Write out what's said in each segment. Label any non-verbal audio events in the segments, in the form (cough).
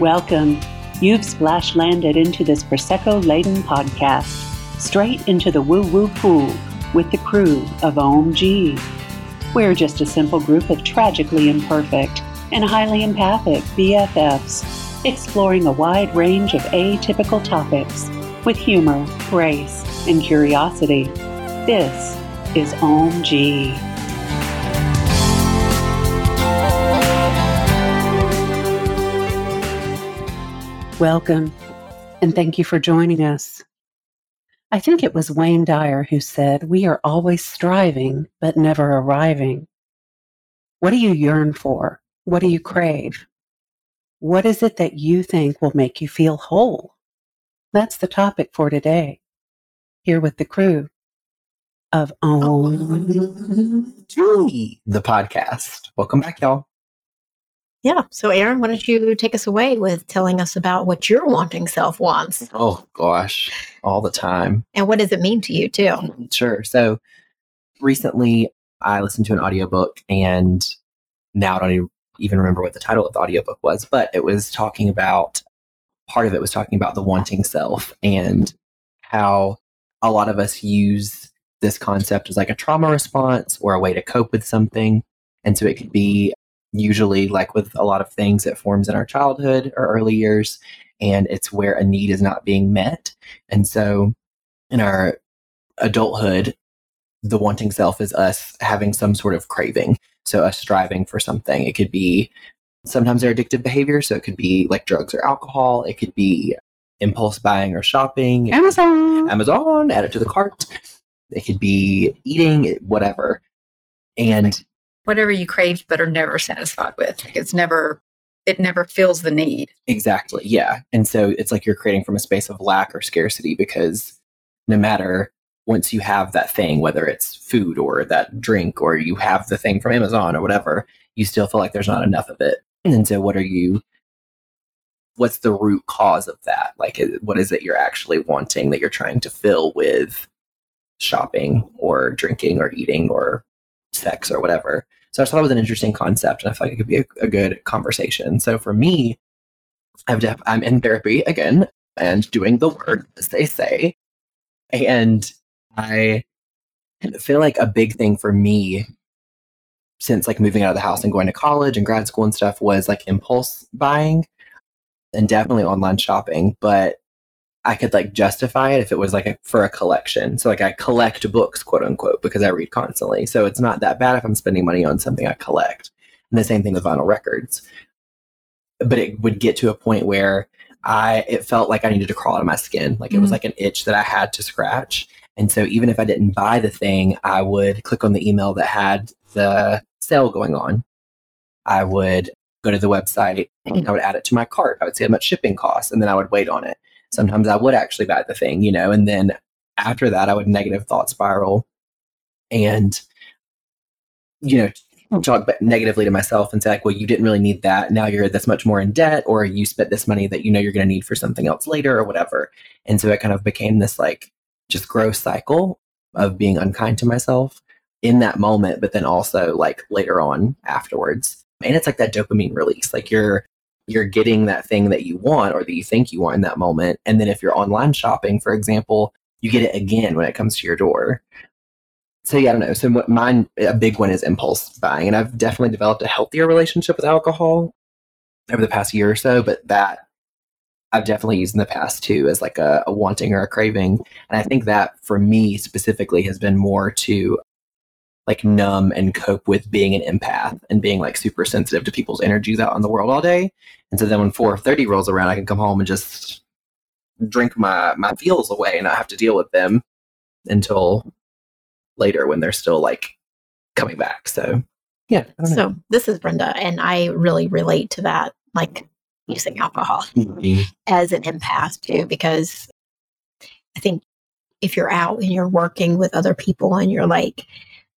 Welcome. You've splash landed into this Prosecco laden podcast, straight into the woo woo pool with the crew of OMG. We're just a simple group of tragically imperfect and highly empathic BFFs, exploring a wide range of atypical topics with humor, grace, and curiosity. This is OMG. Welcome, and thank you for joining us. I think it was Wayne Dyer who said, We are always striving, but never arriving. What do you yearn for? What do you crave? What is it that you think will make you feel whole? That's the topic for today. Here with the crew of OMG, the podcast. Welcome back, y'all. Yeah. So, Aaron, why don't you take us away with telling us about what your wanting self wants? Oh, gosh, all the time. And what does it mean to you, too? Mm-hmm. Sure. So, recently I listened to an audiobook, and now I don't even remember what the title of the audiobook was, but it was talking about part of it was talking about the wanting self and how a lot of us use this concept as like a trauma response or a way to cope with something. And so it could be usually like with a lot of things it forms in our childhood or early years and it's where a need is not being met. And so in our adulthood the wanting self is us having some sort of craving so us striving for something. It could be sometimes they're addictive behavior so it could be like drugs or alcohol. It could be impulse buying or shopping. Amazon. amazon add it to the cart. It could be eating whatever. And whatever you craved but are never satisfied with. It's never it never fills the need. Exactly. Yeah. And so it's like you're creating from a space of lack or scarcity because no matter once you have that thing, whether it's food or that drink or you have the thing from Amazon or whatever, you still feel like there's not enough of it. And so what are you what's the root cause of that? Like what is it you're actually wanting that you're trying to fill with shopping or drinking or eating or sex or whatever. So I thought it was an interesting concept, and I feel like it could be a, a good conversation. So for me, I've def- I'm in therapy again and doing the work, as they say, and I feel like a big thing for me since like moving out of the house and going to college and grad school and stuff was like impulse buying and definitely online shopping, but I could like justify it if it was like a, for a collection. So like I collect books, quote unquote, because I read constantly. So it's not that bad if I'm spending money on something I collect. And the same thing with vinyl records. But it would get to a point where I it felt like I needed to crawl out of my skin. Like it was Mhm. like an itch that I had to scratch. And so even if I didn't buy the thing, I would click on the email that had the sale going on. I would go to the website, I would add it to my cart. I would see how much shipping costs, and then I would wait on it sometimes I would actually buy the thing, you know, and then after that I would negative thought spiral and you know talk negatively to myself and say like, well, you didn't really need that. Now you're this much more in debt, or you spent this money that you know you're going to need for something else later, or whatever. And so it kind of became this like just gross cycle of being unkind to myself in that moment, but then also like later on afterwards. And it's like that dopamine release, like you're you're getting that thing that you want or that you think you want in that moment. And then if you're online shopping, for example, you get it again when it comes to your door. So yeah, I don't know. So what mine, a big one is impulse buying, and I've definitely developed a healthier relationship with alcohol over the past year or so. But that I've definitely used in the past too as like a, a wanting or a craving, and I think that for me specifically has been more to like numb and cope with being an empath and being like super sensitive to people's energies out in the world all day. And so then when 4:30 rolls around, I can come home and just drink my my feels away and not have to deal with them until later when they're still like coming back. So yeah. Don't know. So, this is Brenda, and I really relate to that, like using alcohol Mhm. as an empath too, because I think if you're out and you're working with other people and you're like,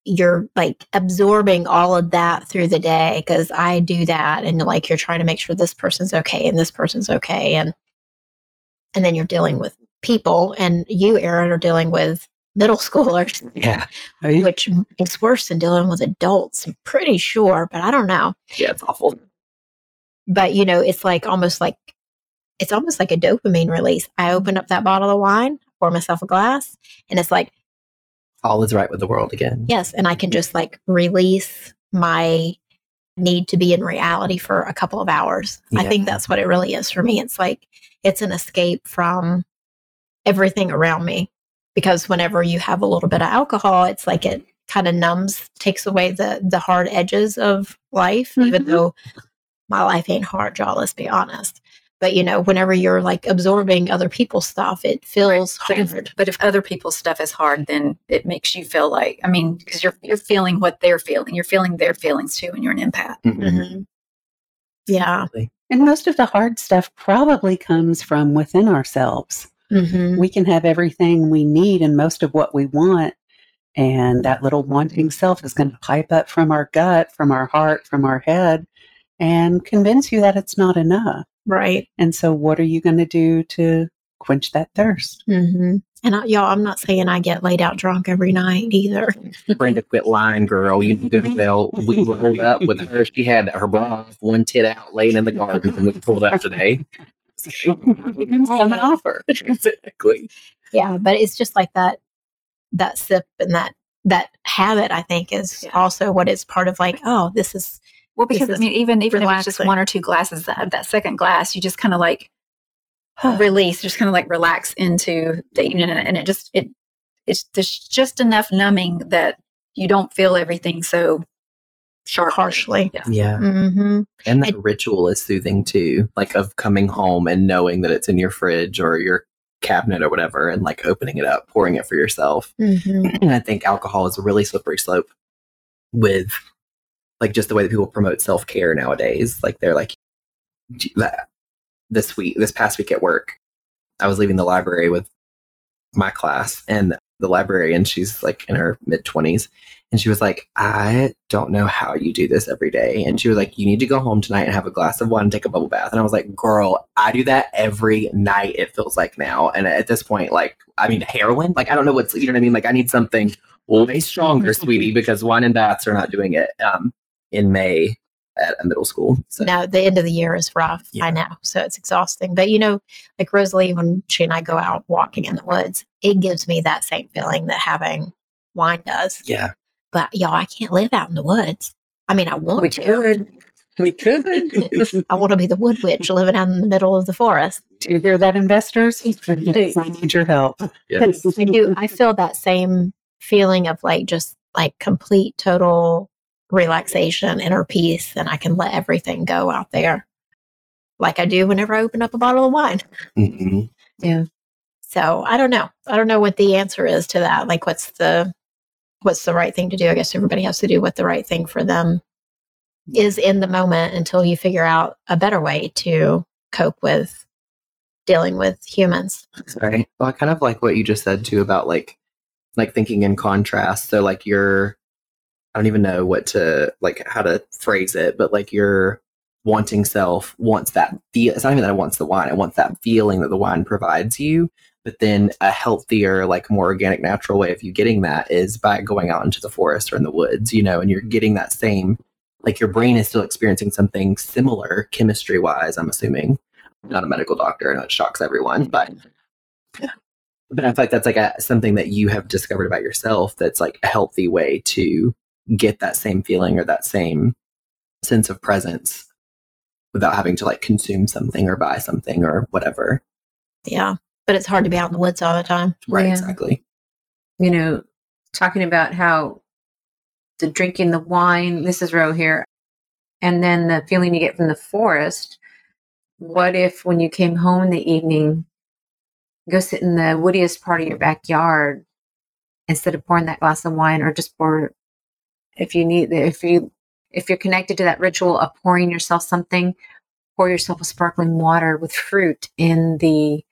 you're like absorbing all of that through the day because I do that and like you're trying to make sure this person's okay and this person's okay and and then you're dealing with people and you Aaron are dealing with middle (laughs) schoolers Yeah. which is worse than dealing with adults I'm pretty sure but I don't know Yeah, it's awful. but you know, it's like almost like it's almost like a dopamine release. I open up that bottle of wine, pour myself a glass, and it's like, All is right with the world again. yes, and I can just like release my need to be in reality for a couple of hours. I think that's what it really is for me. It's like it's an escape from everything around me because whenever you have a little bit of alcohol, it's like it kind of numbs, takes away the the hard edges of life, even Mhm. though my life ain't hard, y'all, let's be honest. But you know, whenever you're like absorbing other people's stuff, it feels But if, hard. but if other people's stuff is hard, then it makes you feel like I mean, because you're you're feeling what they're feeling, you're feeling their feelings too, and you're an empath. Mhm. Mhm. Yeah. And most of the hard stuff probably comes from within ourselves. hmm We can have everything we need and most of what we want. And that little wanting self is going to pipe up from our gut, from our heart, from our head, and convince you that it's not enough. Right. And so, what are you going to do to quench that thirst? hmm And I, y'all, I'm not saying I get laid out drunk every night either. (laughs) Brenda quit lying, girl. You need to tell. We rolled up with her. She had her bra off, one tit out, laying in the garden, and we pulled up today. Some offer. (laughs) exactly. Yeah, but it's just like that that sip and that that habit. I think is Yeah. also what is part of like, oh, this is Well, This because I mean, even even if it's just one or two glasses, that that second glass, you just kind of like (sighs) release, just kind of like relax into the evening, and, and it just it it's there's just enough numbing that you don't feel everything so sharp harshly. Yeah. Yeah. hmm And that ritual is soothing too, like of coming home and knowing that it's in your fridge or your cabinet or whatever, and like opening it up, pouring it for yourself. hmm (clears throat) And I think alcohol is a really slippery slope with like just the way that people promote self care nowadays. Like they're like this week, this past week at work, I was leaving the library with my class and the librarian, she's like in her mid twenties. And she was like, I don't know how you do this every day. And she was like, You need to go home tonight and have a glass of wine and take a bubble bath. And I was like, Girl, I do that every night, it feels like now. And at this point, like, I mean, heroin? Like, I don't know what's, you know what I mean? Like, I need something way stronger, sweetie, because wine and baths are not doing it um, in May at a middle school. So, No, the end of the year is rough. Yeah. I know, so it's exhausting. But you know, like Rosalie, when she and I go out walking in the woods, it gives me that same feeling that having wine does. yeah. But y'all, I can't live out in the woods. I mean, I want we to. We could. (laughs) I want to be the wood witch living out in the middle of the forest. Do you hear that, investors? (laughs) I need your help. yes. I do. I feel that same feeling of like just like complete total relaxation, inner peace, and I can let everything go out there, like I do whenever I open up a bottle of wine. Mhm. So I don't know. I don't know what the answer is to that. Like, what's the what's the right thing to do? I guess everybody has to do what the right thing for them is in the moment until you figure out a better way to cope with dealing with humans. Right. Well, I kind of like what you just said too about like, like thinking in contrast. So like you're, I don't even know what to like how to phrase it, but like your wanting self wants that feel. It's not even that it wants the wine. It wants that feeling that the wine provides you. But then a healthier, like more organic, natural way of you getting that is by going out into the forest or in the woods, you know, and you're getting that same, like your brain is still experiencing something similar chemistry wise, I'm assuming. I'm not a medical doctor. I know it shocks everyone, mm-hmm. but but I feel like that's like a, something that you have discovered about yourself that's like a healthy way to get that same feeling or that same sense of presence without having to like consume something or buy something or whatever. Yeah. But it's hard to be out in the woods all the time. Right, Yeah. exactly. you know, talking about how the drinking the wine, this is row here, and then the feeling you get from the forest. What if when you came home in the evening, go sit in the woodiest part of your backyard instead of pouring that glass of wine or just pour if you need if you if you're connected to that ritual of pouring yourself something, pour yourself a sparkling water with fruit in the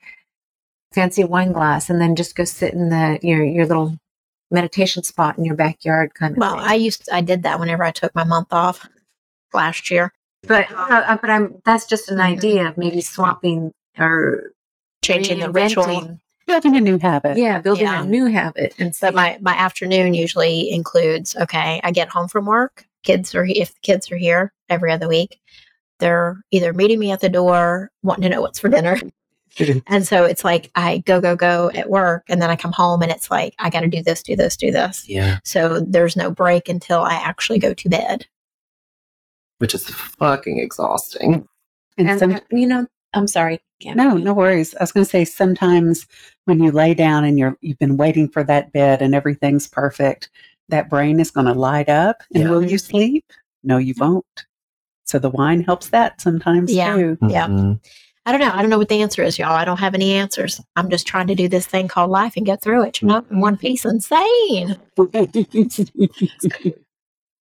fancy wine glass and then just go sit in the your your little meditation spot in your backyard kind of Well, thing. I used I did that whenever I took my month off last year. but uh, but I'm that's just an Mhm. idea of maybe swapping or Changing the ritual. Reinventing. Building a new habit. Yeah, building Yeah. a new habit and so my my afternoon usually includes okay, I get home from work, kids are if the kids are here every other week. they're either meeting me at the door, wanting to know what's for dinner. (laughs) and so it's like I go, go, go at work, and then I come home and it's like, I got to do this, do this, do this. Yeah. So there's no break until I actually go to bed. Which is fucking exhausting. And, And, some, uh, you know, I'm sorry. Kim. no, no worries. I was going to say sometimes when you lay down and you're you've been waiting for that bed and everything's perfect, that brain is going to light up. And Yeah. will you sleep? No, you won't. So the wine helps that sometimes Yeah. too. Yeah. Mhm. I don't know. I don't know what the answer is, y'all. I don't have any answers. I'm just trying to do this thing called life and get through it. You know, in one piece, insane. (laughs)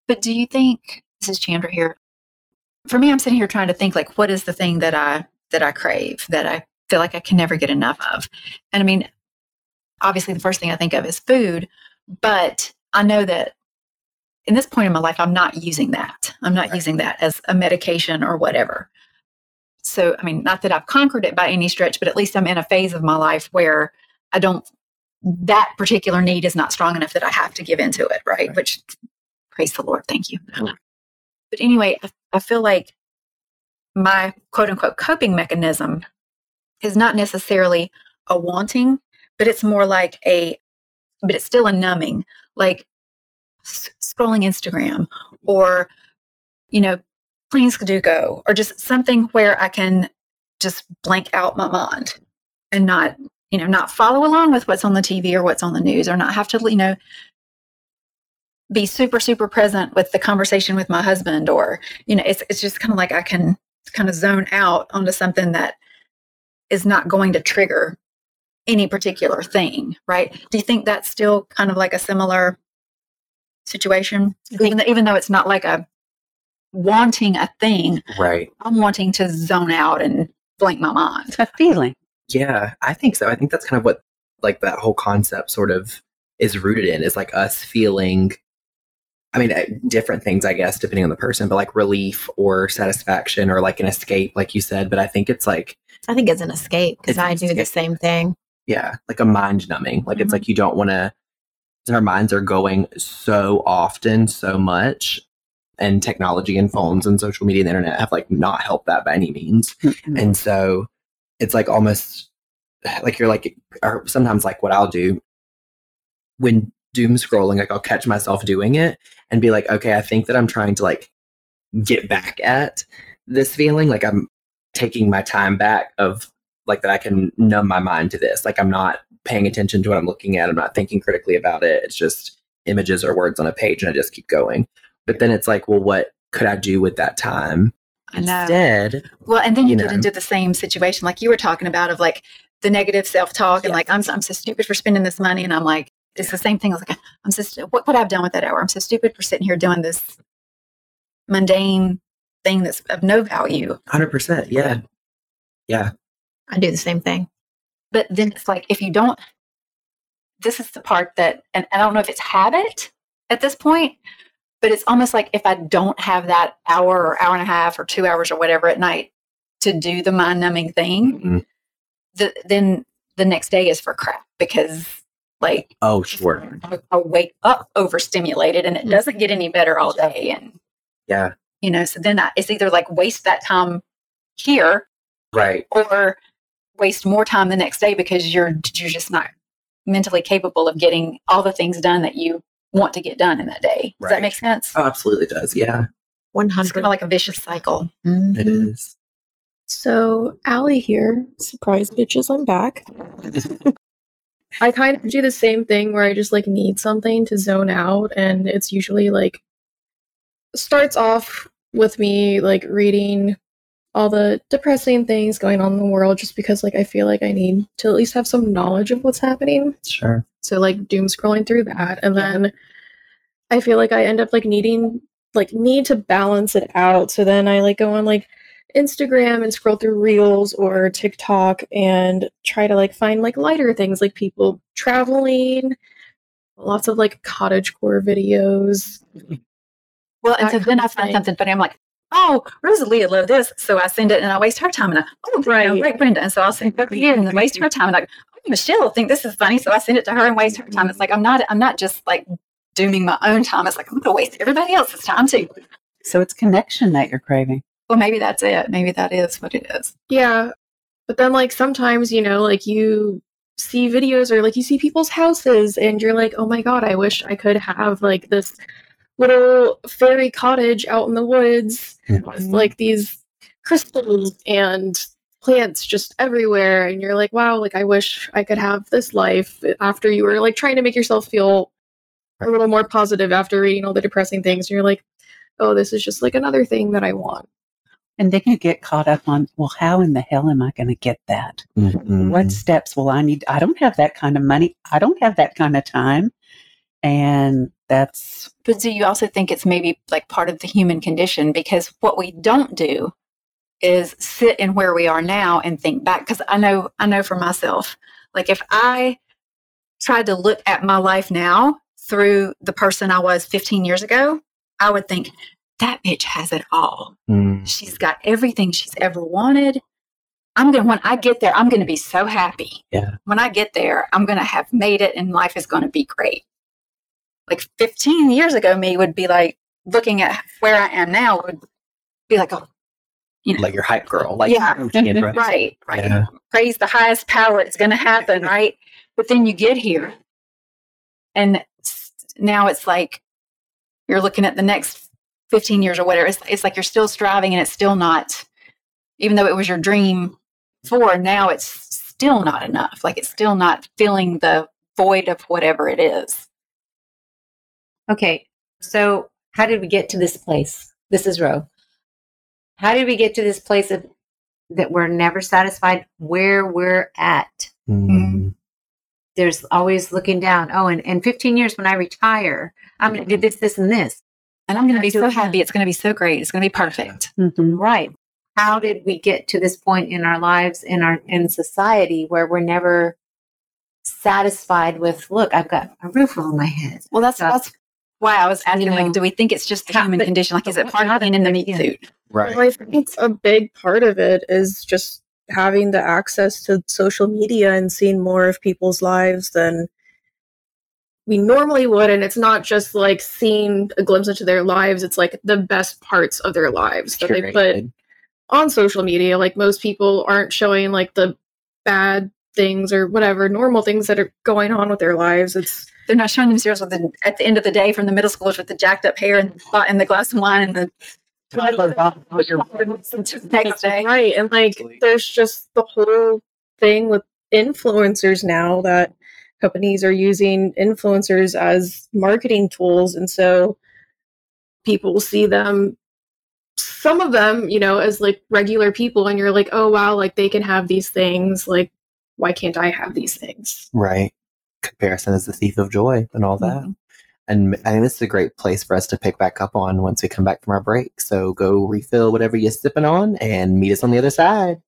But do you think this is Chandra here? For me, I'm sitting here trying to think like, what is the thing that I that I crave that I feel like I can never get enough of? And I mean, obviously, the first thing I think of is food, but I know that in this point in my life, I'm not using that. I'm not Right. using that as a medication or whatever. So, I mean, not that I've conquered it by any stretch, but at least I'm in a phase of my life where I don't. That particular need is not strong enough that I have to give into it, right? Right. Which praise the Lord, thank you. But anyway, I, I feel like my quote unquote coping mechanism is not necessarily a wanting, but it's more like a, but it's still a numbing, like s- scrolling Instagram or, you know, playing Sudoku or just something where I can just blank out my mind and not, you know, not follow along with what's on the TV or what's on the news or not have to, you know, be super super present with the conversation with my husband or you know it's it's just kind of like I can kind of zone out onto something that is not going to trigger any particular thing right do you think that's still kind of like a similar situation even though, even though it's not like a wanting a thing Right. i'm wanting to zone out and blank my mind It's a feeling. Yeah, I think so. I think that's kind of what like that whole concept sort of is rooted in is like us feeling I mean, different things, I guess, depending on the person, but like relief or satisfaction or like an escape, like you said. But I think it's like, I think it's an escape because I do the same thing. yeah, like a mind numbing. Like Mhm. it's like you don't want to, our minds are going so often, so much. And technology and phones and social media and the internet have like not helped that by any means. Mm-mm. And so it's like almost (sighs) like you're like, or sometimes like what I'll do when doom scrolling, like I'll catch myself doing it and be like, okay, I think that I'm trying to like get back at this feeling. Like I'm taking my time back of like that I can numb my mind to this. Like I'm not paying attention to what I'm looking at. I'm not thinking critically about it. It's just images or words on a page and I just keep going. But then it's like, well, what could I do with that time? Instead, Well, and then you, you get know. into the same situation like you were talking about of like the negative self talk and like I'm I'm so stupid for spending this money, and I'm like it's the same thing. I was like I'm so stu- what would I have done with that hour? I'm so stupid for sitting here doing this mundane thing that's of no value. 100%. Yeah. Yeah. I do the same thing. But then it's like if you don't, this is the part that, and I don't know if it's habit at this point, but it's almost like if I don't have that hour or hour and a half or two hours or whatever at night to do the mind numbing thing, Mhm. the, then the next day is for crap because like Oh, sure. I, I wake up overstimulated and it doesn't get any better all day and Yeah. you know so then I, it's either like waste that time here Right. or waste more time the next day because you're you're just not mentally capable of getting all the things done that you want to get done in that day does that make sense Oh, absolutely does. Yeah. One it's kind hundred. of like a vicious cycle It Mhm. is. So, Allie here. Surprise, bitches, I'm back. (laughs) I kind of do the same thing where I just like need something to zone out, and it's usually like starts off with me like reading all the depressing things going on in the world just because like I feel like I need to at least have some knowledge of what's happening. Sure. So like doom scrolling through that and then I feel like I end up like needing like need to balance it out. So then I like go on like Instagram and scroll through reels or TikTok and try to like find like lighter things like people traveling, lots of like cottagecore videos. (laughs) well and so then i kind find something funny. I'm like oh rosalie would love this. So i send it and i waste her time and i oh right Right. right brenda. And so i'll send it over here and then waste her time and like oh, michelle will think this is funny. So i send it to her and waste her time. It's like i'm not i'm not just like dooming my own time. It's like i'm going to waste everybody else's time too. So it's connection that you're craving. Well, maybe that's it. Maybe that is what it is. Yeah. But then, like, sometimes, you know, like you see videos or like you see people's houses and you're like, oh my God, I wish I could have like this little fairy cottage out in the woods with like these crystals and plants just everywhere. And you're like, wow, like, I wish I could have this life after you were like trying to make yourself feel a little more positive after reading all the depressing things. And you're like, oh, this is just like another thing that I want. And then you get caught up on, well, how in the hell am I going to get that? Mhm. What steps will I need? I don't have that kind of money. I don't have that kind of time. And that's, But do you also think it's maybe like part of the human condition? Because what we don't do is sit in where we are now and think back. Because I know, I know for myself, like if I tried to look at my life now through the person I was 15 years ago, I would think that bitch has it all. Mm. She's got everything she's ever wanted. I'm going to, when I get there, I'm going to be so happy. Yeah. When I get there, I'm going to have made it and life is going to be great. Like 15 years ago, me would be like looking at where I am now would be like, oh, you know, Like your hype girl. Like Yeah. Kendra. (laughs) right, right. Yeah. Praise the highest power. It's going to happen, (laughs) right? But then you get here and now it's like you're looking at the next 15 years or whatever. It's, it's like you're still striving and it's still not, even though it was your dream for now, it's still not enough. Like it's still not filling the void of whatever it is. Okay, so how did we get to this place? This is Roe. How did we get to this place of that we're never satisfied where we're at? Mm. There's always looking down. Oh, and in 15 years when I retire, I'm going to do this, this, and this. And I'm going to be so happy. It's going to be so great. It's going to be perfect. mhm. Right. How did we get to this point in our lives, in our in society, where we're never satisfied with? Look, I've got a roof over my head. Well, that's Yeah. that's why I was asking. know, like, do we think it's just the human but- condition? Like, is it part how of being in the meat suit? Right. Well, I think it's a big part of it is just having the access to social media and seeing more of people's lives than we normally would. And it's not just like seeing a glimpse into their lives, it's like the best parts of their lives that they put Curated. on social media. Like most people aren't showing like the bad things or whatever normal things that are going on with their lives. It's They're not showing themselves with the, at the end of the day from the middle schoolers with the jacked up hair and the, and the glass of wine and the next day. (laughs) Right. And like Absolutely. there's just the whole thing with influencers now that companies are using influencers as marketing tools. And so people see them some of them, you know, as like regular people and you're like, oh wow, like they can have these things. Like, why can't I have these things? Right. Comparison is the thief of joy and all that. Mhm. And I think this is a great place for us to pick back up on once we come back from our break. So go refill whatever you're sipping on and meet us on the other side.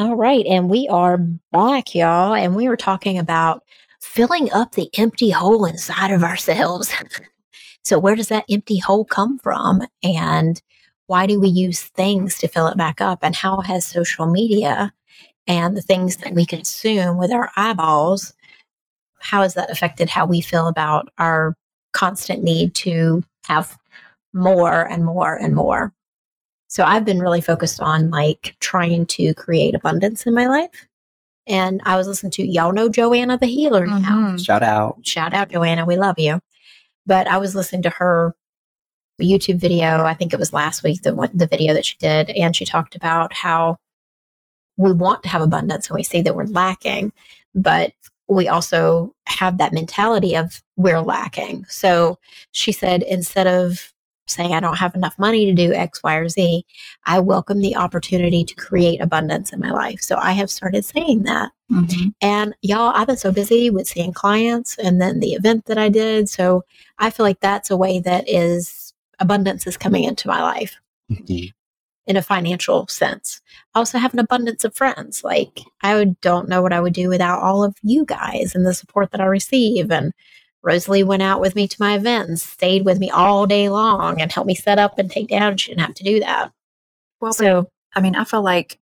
All right. And we are back, y'all. And we were talking about filling up the empty hole inside of ourselves. (laughs) so, where does that empty hole come from? And why do we use things to fill it back up? And how has social media and the things that we consume with our eyeballs, how has that affected how we feel about our constant need to have more and more and more? So I've been really focused on like trying to create abundance in my life. And I was listening to y'all know Joanna the healer now. Mhm. Shout out. Shout out Joanna, we love you. But I was listening to her YouTube video. I think it was last week the the video that she did, and she talked about how we want to have abundance and we see that we're lacking, but we also have that mentality of we're lacking. So she said instead of saying I don't have enough money to do X, Y, or Z, I welcome the opportunity to create abundance in my life. So I have started saying that. Mhm. And y'all, I've been so busy with seeing clients and then the event that I did. So I feel like that's a way that is abundance is coming into my life Mhm. in a financial sense. I also have an abundance of friends. Like I would, don't know what I would do without all of you guys and the support that I receive. And Rosalie went out with me to my event and stayed with me all day long and helped me set up and take down. She didn't have to do that. Well, So I mean, I feel like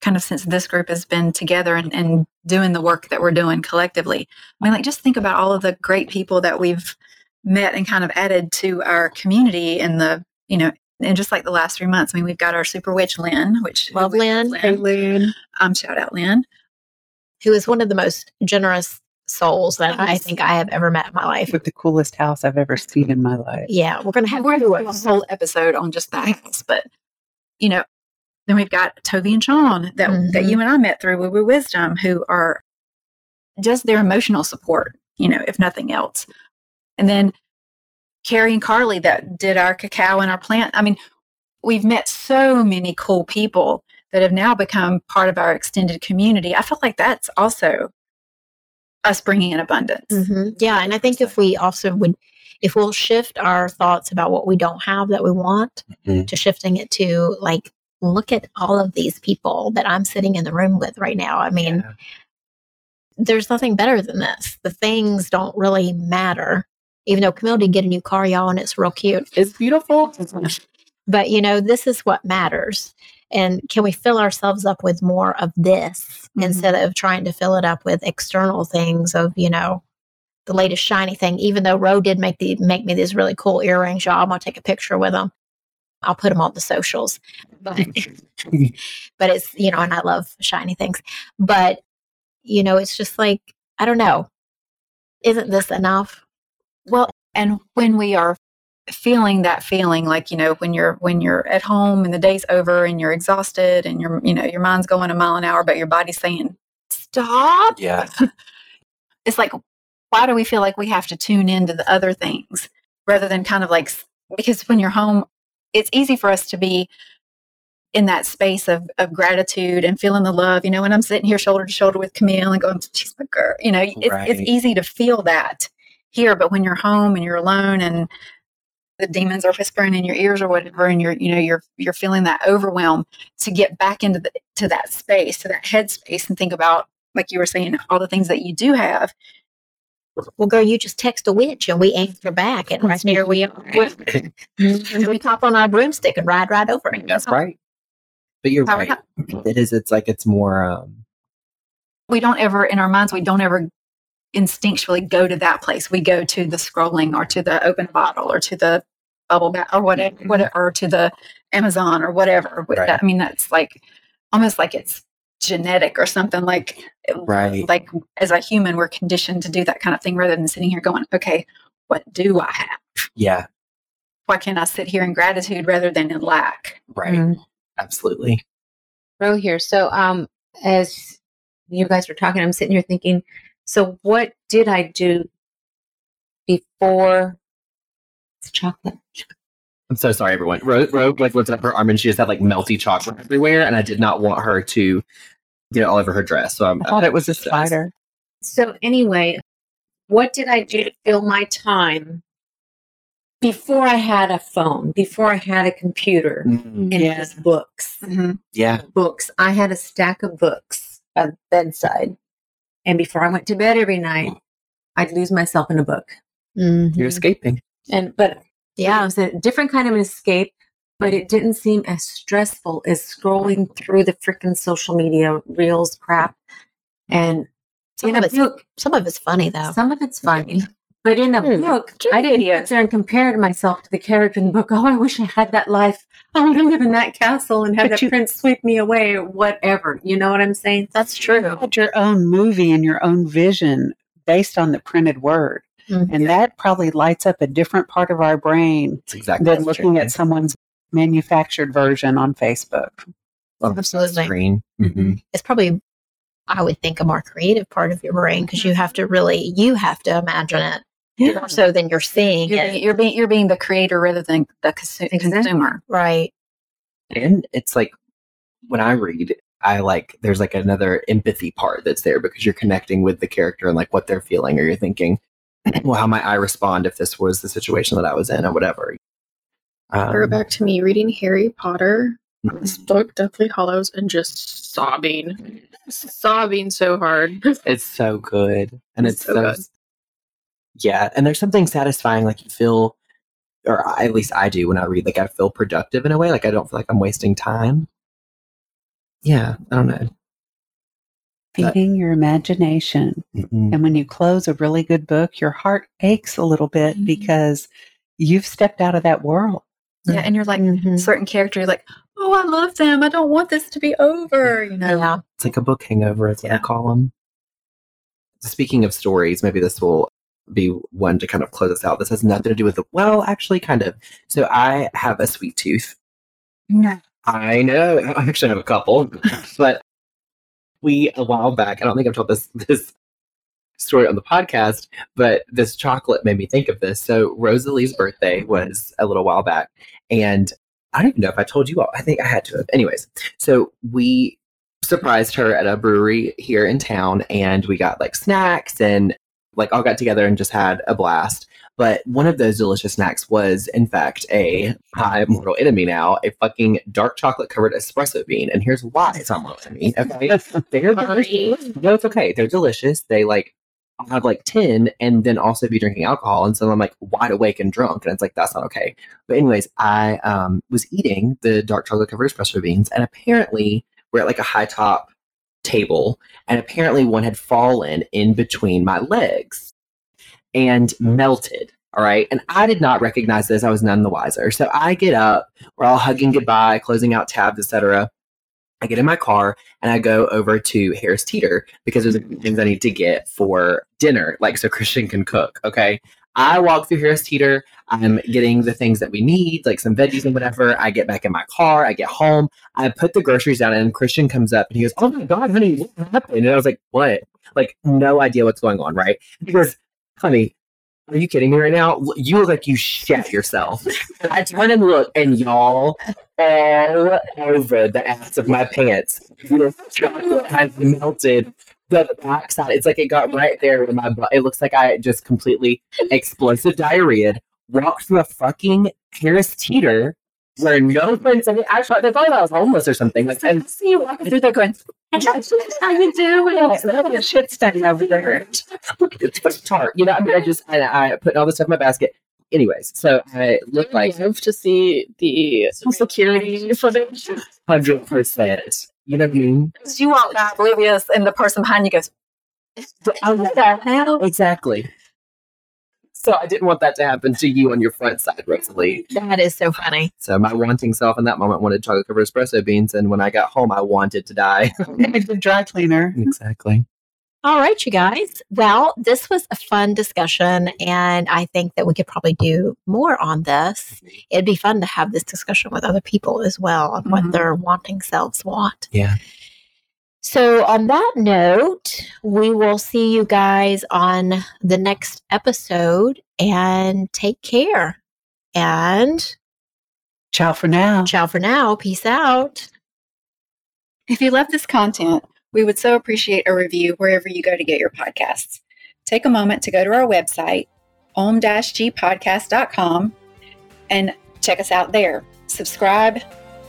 kind of since this group has been together and, and doing the work that we're doing collectively, I mean, like just think about all of the great people that we've met and kind of added to our community in the, you know, in just like the last three months. I mean, we've got our super witch Lynn, which Love Lynn. Lynn. Um, shout out Lynn. Who is one of the most generous souls that I think I have ever met in my life. With the coolest house I've ever seen in my life. Yeah, we're gonna have We're to do a whole episode on just that house, but you know, then we've got Toby and Sean that that Mhm. you and I met through Woo Woo Wisdom, who are just their emotional support, you know, if nothing else. And then Carrie and Carly that did our cacao and our plant. I mean, we've met so many cool people that have now become part of our extended community. I feel like that's also us bringing in abundance. Mhm. Yeah, and I think if we also would, if we'll shift our thoughts about what we don't have that we want Mhm. to shifting it to like, look at all of these people that I'm sitting in the room with right now. I mean, Yeah. there's nothing better than this. The things don't really matter. Even though Camille did get a new car, y'all, and it's real cute. It's beautiful. (laughs) But you know, this is what matters. And can we fill ourselves up with more of this Mhm. instead of trying to fill it up with external things of, you know, the latest shiny thing, even though roe did make the make me these really cool earrings, y'all. I'm gonna take a picture with them. I'll put them on the socials. But (laughs) (laughs) but it's, you know, and I love shiny things. But, you know, it's just like, I don't know. Isn't this enough? Well, and when we are feeling that feeling like you know when you're when you're at home and the day's over and you're exhausted and your you know your mind's going a mile an hour but your body's saying stop. Yeah. (laughs) it's like why do we feel like we have to tune into the other things rather than kind of like because when you're home it's easy for us to be in that space of, of gratitude and feeling the love you know when i'm sitting here shoulder to shoulder with camille and going she's my girl. You know it's, it's easy to feel that here but when you're home and you're alone and the demons are whispering in your ears or whatever and you're you know you're you're feeling that overwhelm to get back into the to that space to that headspace and think about like you were saying all the things that you do have Well, girl, you just text a witch and we answer back, and right here we are. (laughs) and we hop on our broomstick and ride right over it. That's right. But you're right. It is. It's like it's more. um we don't ever in our minds we don't ever instinctually go to that place we go to the scrolling or to the open bottle or to the bubble bath or whatever, whatever or to the amazon or whatever Right. i mean that's like almost like it's genetic or something like Right. like as a human we're conditioned to do that kind of thing rather than sitting here going okay what do i have Yeah. why can't i sit here in gratitude rather than in lack Right. Mm. Absolutely. Ro here. So, um, as you guys were talking, I'm sitting here thinking, so what did I do before it's chocolate? I'm so sorry, everyone. Ro, Ro like lifted up her arm and she just had like melty chocolate everywhere, and I did not want her to get it all over her dress. So I'm, I thought it was a spider. So, anyway, what did I do to fill my time before I had a phone, before I had a computer? Mm, And Yeah. just books. yeah. books. I had a stack of books at the bedside. And before I went to bed every night, I'd lose myself in a book. Mhm. You're escaping. And but yeah, it was a different kind of an escape, but it didn't seem as stressful as scrolling through the freaking social media reels crap. And Some in of a it's book, some of it's funny though. some of it's funny. But in a Hmm. book, I didn't sit there and compare myself to the character in the book. (laughs) Oh, I wish I had that life. I want to live in that castle and have But that you- prince sweep me away or whatever. You know what I'm saying? That's true. had your own movie and your own vision based on the printed word. Mhm. And that probably lights up a different part of our brain It's exactly than looking true. at someone's manufactured version on Facebook. On the Absolutely. Screen. Mhm. It's probably, I would think, a more creative part of your brain because you have to really, you have to imagine it more so than you're seeing you're, it. being, you're being you're being the creator rather than the consu- Exactly. consumer Right. And it's like when I read, I like there's like another empathy part that's there because you're connecting with the character and like what they're feeling, or you're thinking, (clears throat) well, how might I respond if this was the situation that I was in, or whatever. Um, Brought back to me reading Harry Potter, mhm. this book, Deathly Hallows, and just sobbing, sobbing so hard. It's so good. And It's it's, so so, good. Yeah. And there's something satisfying. Like you feel, or at least I do when I read, like I feel productive in a way. Like I don't feel like I'm wasting time. Yeah. I don't know. feeding your imagination. Mhm. And when you close a really good book, your heart aches a little bit Mhm. because you've stepped out of that world. Yeah, and you're like Mhm. certain character, you're like, oh, I love them. I don't want this to be over. You know, Yeah. It's like a book hangover, is what I Yeah. call them. Speaking of stories, maybe this will be one to kind of close us out. This has nothing to do with the, well, actually, kind of. So I have a sweet tooth. No. I know. (laughs) I actually have a couple, (laughs) but we a while back. I don't think I've told this this story on the podcast, but this chocolate made me think of this. So Rosalie's birthday was a little while back, and I don't even know if I told you all. I think I had to have. Anyways, so we surprised her at a brewery here in town, and we got like snacks and like all got together and just had a blast. But one of those delicious snacks was, in fact, a high mortal enemy now, a fucking dark chocolate covered espresso bean. And here's why it's not mortal enemy. Okay. (laughs) They're delicious. No, it's okay. They're delicious. They like have like 10 and then also be drinking alcohol. And so I'm like wide awake and drunk. And it's like, that's not okay. But anyways, I um, was eating the dark chocolate covered espresso beans. And apparently we're at like a high top table. And apparently one had fallen in between my legs and melted. All right. And I did not recognize this. I was none the wiser. So I get up, we're all hugging goodbye, closing out tabs, etc. I get in my car and I go over to Harris Teeter because there's things I need to get for dinner, like so Christian can cook. Okay. I walk through Harris Teeter. I'm getting the things that we need, like some veggies and whatever. I get back in my car. I get home. I put the groceries down, and Christian comes up and he goes, "Oh my god, honey, what happened?" And I was like, "What?" Like no idea what's going on, right? He goes, "Honey, are you kidding me right now? You look like you shat yourself." I turn and look, and y'all all over the ass of my pants. This chocolate has melted the backside. It's like it got right there in my butt. It looks like I just completely explosive diarrhea. Walked through a fucking Harris Teeter where no friends. I mean, actually, they thought I was homeless or something. Like, and see you walking through there going, how you doing? a shit stain over there. it's but tart. You know, I mean, I just I, I put all this stuff in my basket. Anyways, so I look like I to see the security footage. hundred percent. You know what I mean? You walk oblivious, and the person behind you goes, Oh, what the hell? Exactly. So I didn't want that to happen to you on your front side, Rosalie. That is so funny. So my wanting self in that moment wanted chocolate covered espresso beans, and when I got home, I wanted to die. (laughs) the dry cleaner. exactly. All right, you guys. Well, this was a fun discussion, and I think that we could probably do more on this. It'd be fun to have this discussion with other people as well on what Mhm. their wanting selves want. Yeah. So, on that note, we will see you guys on the next episode and take care. And Ciao for now. ciao for now. Peace out. If you love this content, we would so appreciate a review wherever you go to get your podcasts. Take a moment to go to our website, om-gpodcast.com, and check us out there. Subscribe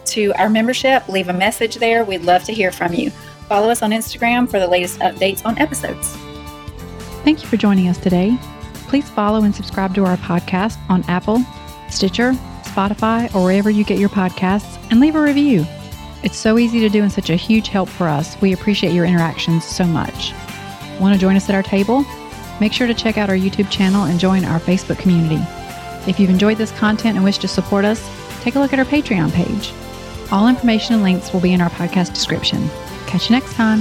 to our membership, leave a message there. We'd love to hear from you. Follow us on Instagram for the latest updates on episodes. Thank you for joining us today. Please follow and subscribe to our podcast on Apple, Stitcher, Spotify, or wherever you get your podcasts, and leave a review. It's so easy to do and such a huge help for us. We appreciate your interactions so much. Want to join us at our table? Make sure to check out our YouTube channel and join our Facebook community. If you've enjoyed this content and wish to support us, take a look at our Patreon page. All information and links will be in our podcast description. Catch you next time.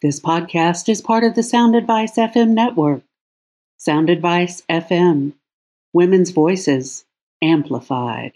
This podcast is part of the Sound Advice FM network. Sound Advice FM. Women's voices amplified.